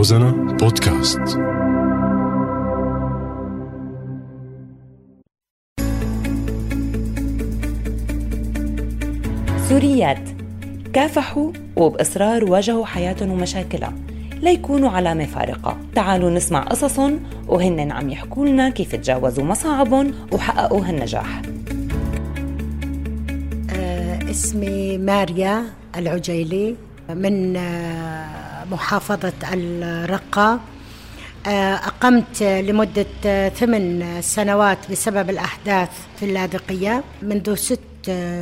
روزانا بودكاست. سوريات. كافحوا وبإصرار واجهوا حياتهم ومشاكلها. ليكونوا علامة فارقة. تعالوا نسمع قصصهم وهن عم يحكوا لنا كيف تجاوزوا مصاعبهم وحققوا هالنجاح. آه، اسمي ماريا العجيلي من آه، محافظة الرقة. آه، أقمت لمدة ثمان سنوات بسبب الأحداث في اللاذقية. منذ ست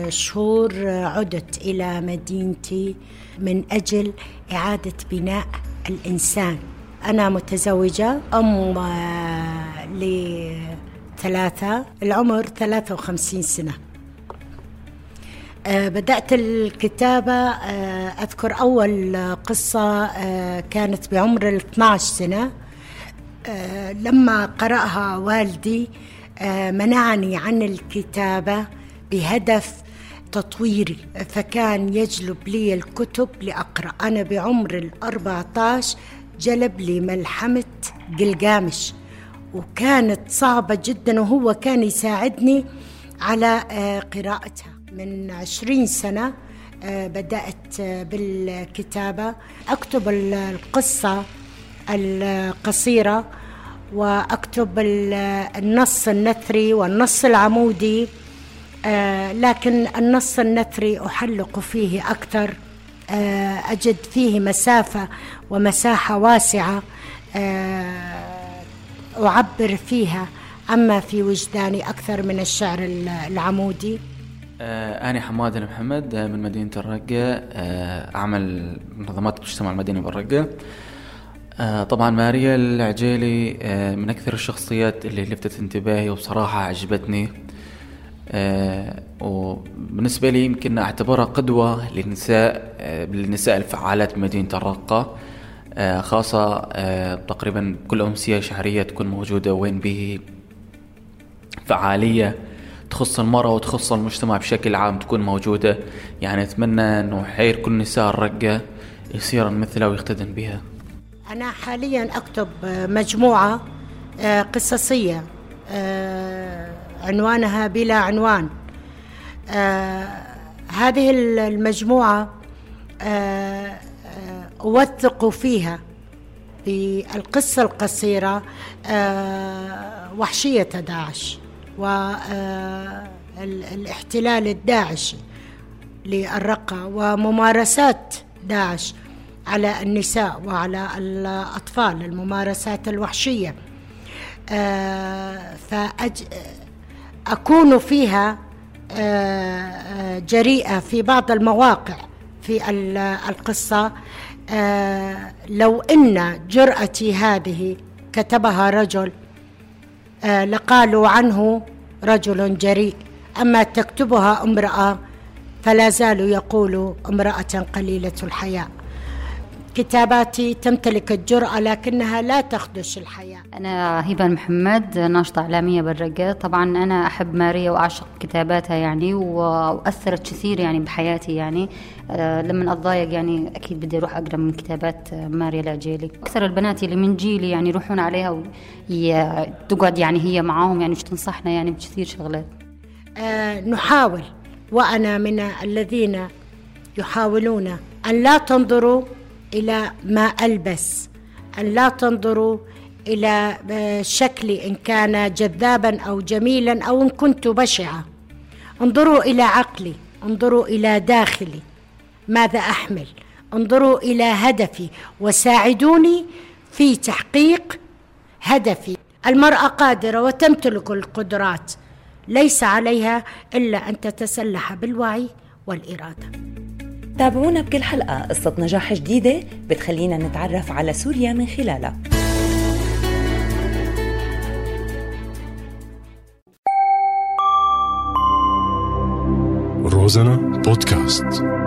شهور عدت إلى مدينتي من أجل إعادة بناء الإنسان. أنا متزوجة أم آه، لثلاثة العمر 53 سنة. بدأت الكتابة آه، أذكر أول قصة آه، كانت بعمر ال 12 سنة. آه، لما قرأها والدي آه، منعني عن الكتابة بهدف تطويري. فكان يجلب لي الكتب لأقرأ. أنا بعمر الأربعة عشر جلب لي ملحمة قلقامش وكانت صعبة جدا وهو كان يساعدني على آه، قراءتها. من عشرين سنة آه، بدأت آه، بالكتابة. أكتب ال- القصة القصيرة وأكتب ال- النص النثري والنص العمودي آه، لكن النص النثري أحلق فيه أكثر أجد فيه مسافة ومساحة واسعة أعبر فيها عما في وجداني أكثر من الشعر ال- العمودي. أنا حماد محمد آه، من مدينة الرقة آه، أعمل منظمات المجتمع المدني بالرقة. آه، طبعا ماريا العجيلي آه، من أكثر الشخصيات اللي لفتت انتباهي وبصراحة عجبتني. آه، وبالنسبة لي يمكن أعتبرها قدوة للنساء آه، للنساء الفعالات بمدينة الرقة. آه، خاصة آه، تقريبا كل أمسية شهرية تكون موجودة وين به فعالية. تخص المرأة وتخص المجتمع بشكل عام تكون موجودة. يعني أتمنى أنه حير كل نساء الرقة يصيرن مثلها ويقتدن بها. أنا حاليا أكتب مجموعة آه، قصصية آه، عنوانها بلا عنوان. آه، هذه المجموعة أوثق فيها بالقصة القصيرة وحشية داعش. والاحتلال الداعشي للرقة وممارسات داعش على النساء وعلى الأطفال الممارسات الوحشية. آه، فأج... أكون فيها آه، آه، جريئة في بعض المواقع في ال- القصة. آه، لو إن جرأتي هذه كتبها رجل آه، لقالوا عنه رجل جريء. أما تكتبها امرأة فلا زالوا يقولوا امرأة قليلة الحياء. كتاباتي تمتلك الجرأة لكنها لا تخدش الحياة. أنا هبة محمد ناشطة إعلامية بالرقة. طبعا أنا أحب ماريا وأعشق كتاباتها يعني وأثرت كثير يعني بحياتي يعني. آه، لما أتضايق يعني أكيد بدي أروح أقرأ من كتابات ماريا العجيلي أكثر البنات اللي من جيلي يعني يروحون عليها وتقعد يعني هي معاهم يعني تنصحنا يعني بكثير شغلات. آه، نحاول وأنا من الذين يحاولون أن لا تنظروا إلى ما ألبس. أن لا تنظروا إلى آه، شكلي إن كان جذابا أو جميلا أو إن كنت بشعة. انظروا إلى عقلي انظروا إلى داخلي. ماذا أحمل؟ انظروا إلى هدفي. وساعدوني في تحقيق هدفي. المرأة قادرة وتمتلك القدرات. ليس عليها إلا أن تتسلح بالوعي والإرادة. تابعونا بكل حلقة. قصة نجاح جديدة بتخلينا نتعرف على سوريا من خلالها. روزانا بودكاست.